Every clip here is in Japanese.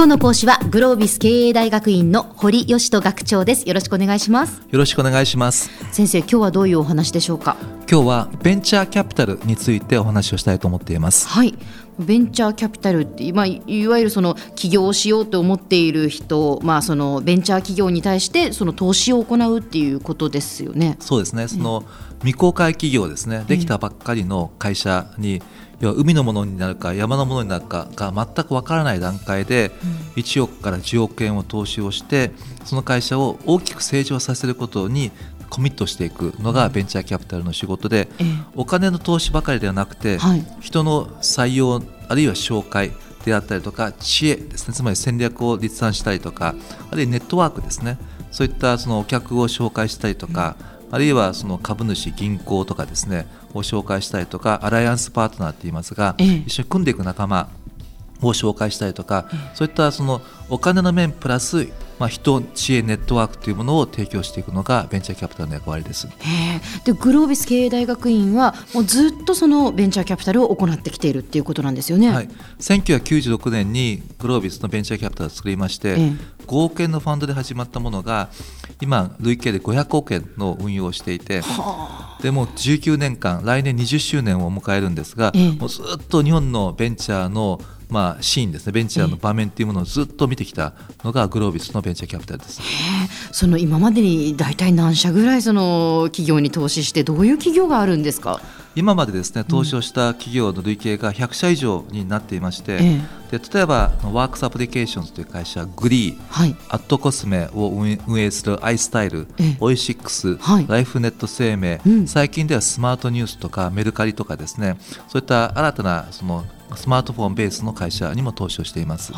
今日の講師はグロービス経営大学院の堀義人学長です。よろしくお願いします。よろしくお願いします。先生今日はどういうお話でしょうか？今日はベンチャーキャピタルについてお話をしたいと思っています。はい。ベンチャーキャピタルって、まあ、いわゆるその起業しようと思っている人、まあ、そのベンチャー企業に対してその投資を行うっていうことですよね。そうですね。その未公開企業ですね。できたばっかりの会社に、要は海のものになるか山のものになるかが全くわからない段階で1億から10億円を投資をしてその会社を大きく成長させることにコミットしていくのがベンチャーキャピタルの仕事で、お金の投資ばかりではなくて、人の採用あるいは紹介であったりとか知恵ですねつまり戦略を立案したりとかあるいはネットワークですね。そういったそのお客を紹介したりとか、あるいはその株主銀行とかですねを紹介したりとかアライアンスパートナーって言いますが、一緒に組んでいく仲間を紹介したりとか、そういったそのお金の面プラスまあ、人知恵ネットワークというものを提供していくのがベンチャーキャピタルの役割です。でグロービス経営大学院はもうずっとそのベンチャーキャピタルを行ってきているっていうことなんですよね、はい、1996年にグロービスのベンチャーキャピタルを作りまして、え5億円のファンドで始まったものが今累計で500億円の運用をしていてでも19年間来年20周年を迎えるんですが、え。もうずっと日本のベンチャーのまあ、シーンですね。ベンチャーの場面というものをずっと見てきたのがグロービスのベンチャーキャピタルです。その今までに大体何社ぐらいその企業に投資してどういう企業があるんですか？今までですね投資をした企業の累計が100社以上になっていまして、で例えばワークスアプリケーションズという会社グリー、はい、アットコスメを運営するアイスタイル、オイシックス、はい、ライフネット生命、うん、最近ではスマートニュースとかメルカリとかですねそういった新たなそのスマートフォンベースの会社にも投資をしています。へ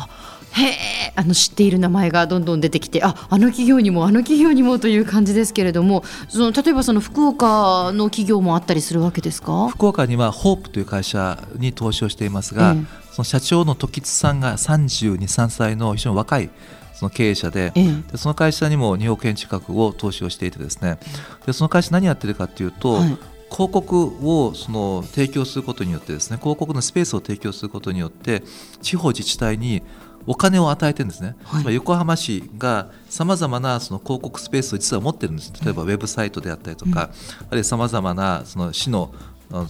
え。あの知っている名前がどんどん出てきてああの企業にもあの企業にもという感じですけれどもその例えばその福岡の企業もあったりするわけですか？福岡にはホープという会社に投資をしていますが、その社長の時津さんが3 2 3歳の非常に若いその経営者ででその会社にも2億円近くを投資をしていてですね。でその会社何やってるかというと、はい。広告をその提供することによってですね広告のスペースを提供することによって地方自治体にお金を与えてるんですね、はい、横浜市がさまざまなその広告スペースを実は持ってるんです。例えばウェブサイトであったりとか、うん、あるいはさまざまなその市の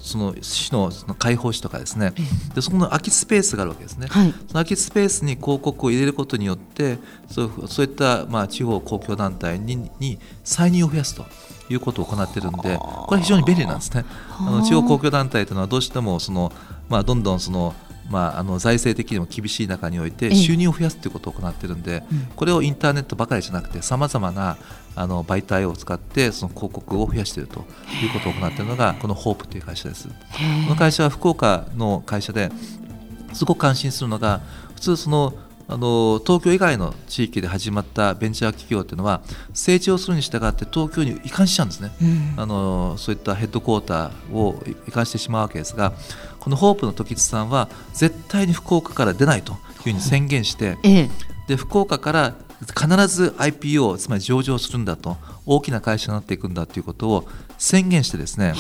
その市のその開放市とかですね、でそこの空きスペースがあるわけですね、はい、その空きスペースに広告を入れることによってそうそういったまあ地方公共団体にに歳入を増やすと。いうことを行っているのでこれは非常に便利なんですね。あの地方公共団体というのはどうしてもその、まあ、どんどんそのまあ、あの財政的にも厳しい中において収入を増やすということを行っているので、これをインターネットばかりじゃなくてさまざまなあの媒体を使ってその広告を増やしているということを行っているのがこのホープという会社です。この会社は福岡の会社ですごく感心するのが普通そのあの東京以外の地域で始まったベンチャー企業というのは成長するに従って東京に移管しちゃうんですね、うん、あのそういったヘッドクォーターを移管してしまうわけですがこのホープの時津さんは絶対に福岡から出ないというふうに宣言して、ええ、で福岡から必ず IPO つまり上場するんだと大きな会社になっていくんだということを宣言してですね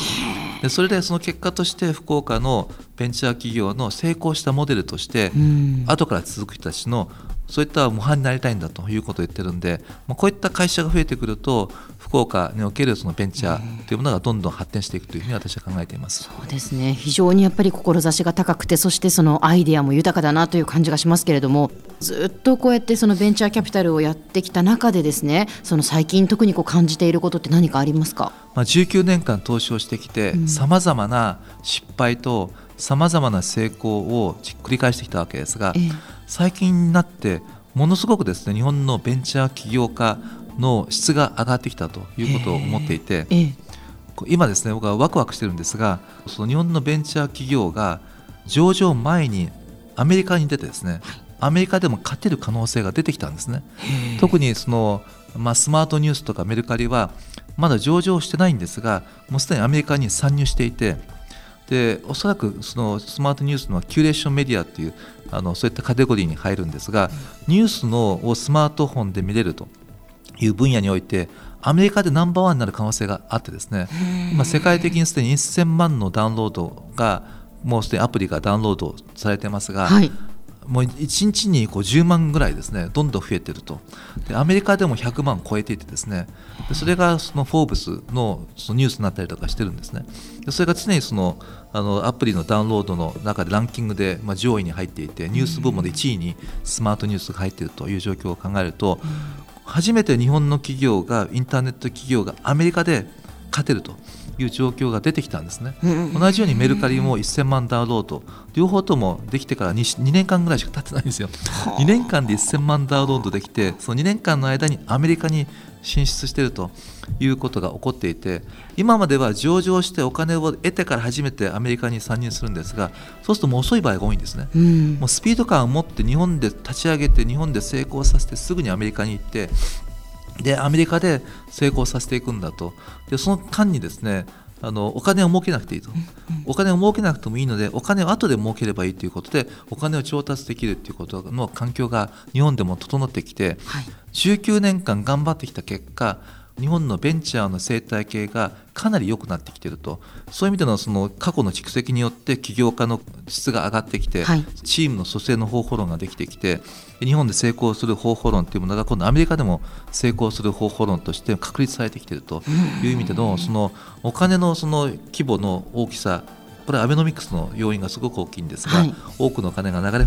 でそれでその結果として福岡のベンチャー企業の成功したモデルとして後から続く人たちのそういった模範になりたいんだということを言ってるんで、まあ、こういった会社が増えてくると福岡におけるそのベンチャーというものがどんどん発展していくというふうに私は考えています。そうですね。非常にやっぱり志が高くてそしてそのアイデアも豊かだなという感じがしますけれどもずっとこうやってそのベンチャーキャピタルをやってきた中でですねその最近特にこう感じていることって何かありますか、まあ、19年間投資をしてきてさまざまな失敗とさまざまな成功を繰り返してきたわけですが、ええ。最近になってものすごくですね日本のベンチャー起業家の質が上がってきたということを思っていて、今ですね僕はワクワクしてるんですがその日本のベンチャー企業が上場前にアメリカに出てですねアメリカでも勝てる可能性が出てきたんですね。特にその、まあ、スマートニュースとかメルカリはまだ上場してないんですがもうすでにアメリカに参入していてでおそらくそのスマートニュースのキュレーションメディアっていうあのそういったカテゴリーに入るんですが、ニュースのをスマートフォンで見れるという分野においてアメリカでナンバーワンになる可能性があってですね今世界的にすでに1000万のダウンロードがもうすでにアプリがダウンロードされてますが、はい、もう1日にこう10万ぐらいですねどんどん増えてると。でアメリカでも100万超えていてですねでそれがその「フォーブスの」そのニュースになったりとかしてるんですね。でそれが常にそのあのアプリのダウンロードの中でランキングで、まあ、上位に入っていてニュース部門で1位にスマートニュースが入っているという状況を考えると初めて日本の企業がインターネット企業がアメリカで勝てるという状況が出てきたんですね、同じようにメルカリも1000万ダウンロード両方ともできてから 2, 2年間ぐらいしか経ってないんですよ。2年間で1000万ダウンロードできてその2年間の間にアメリカに進出しているということが起こっていて今までは上場してお金を得てから初めてアメリカに参入するんですがそうするともう遅い場合が多いんですね、うん、もうスピード感を持って日本で立ち上げて日本で成功させてすぐにアメリカに行ってでアメリカで成功させていくんだと。でその間にですねあのお金を儲けなくていいと、お金を儲けなくてもいいのでお金を後で儲ければいいということでお金を調達できるということの環境が日本でも整ってきて、はい、19年間頑張ってきた結果日本のベンチャーの生態系がかなり良くなってきていると。そういう意味でのその過去の蓄積によって起業家の質が上がってきて、はい、チームの蘇生の方法論ができてきて日本で成功する方法論というものが今度アメリカでも成功する方法論として確立されてきているという意味でのそのお金のその規模の大きさこれはアベノミクスの要因がすごく大きいんですが、はい、多くの金が流れ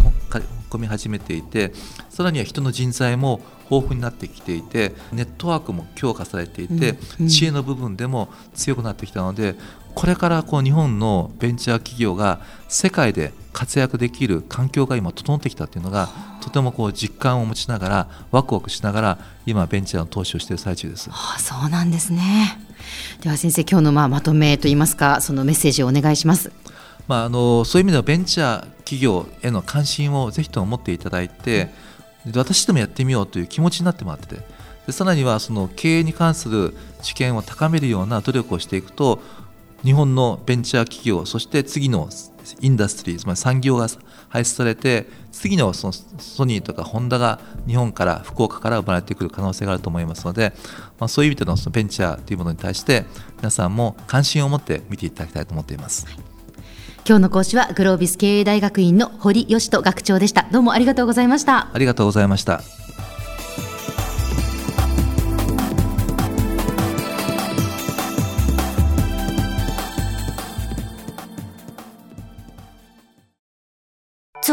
込み始めていてさらには人の人材も豊富になってきていてネットワークも強化されていて、うんうん、知恵の部分でも強くなってきたのでこれからこう日本のベンチャー企業が世界で活躍できる環境が今整ってきたというのがとてもこう実感を持ちながらワクワクしながら今ベンチャーの投資をしている最中です。はあ、そうなんですねでは先生今日のまあまとめといいますかそのメッセージをお願いします。まあ、あのそういう意味ではベンチャー企業への関心をぜひとも持っていただいて、私でもやってみようという気持ちになってもらっててでさらにはその経営に関する知見を高めるような努力をしていくと日本のベンチャー企業そして次のインダストリーつまり産業が排出されて次のそのソニーとかホンダが日本から福岡から生まれてくる可能性があると思いますので、まあ、そういう意味でのそのベンチャーというものに対して皆さんも関心を持って見ていただきたいと思っています。はい。今日の講師はグロービス経営大学院の堀義人学長でした。どうもありがとうございました。ありがとうございました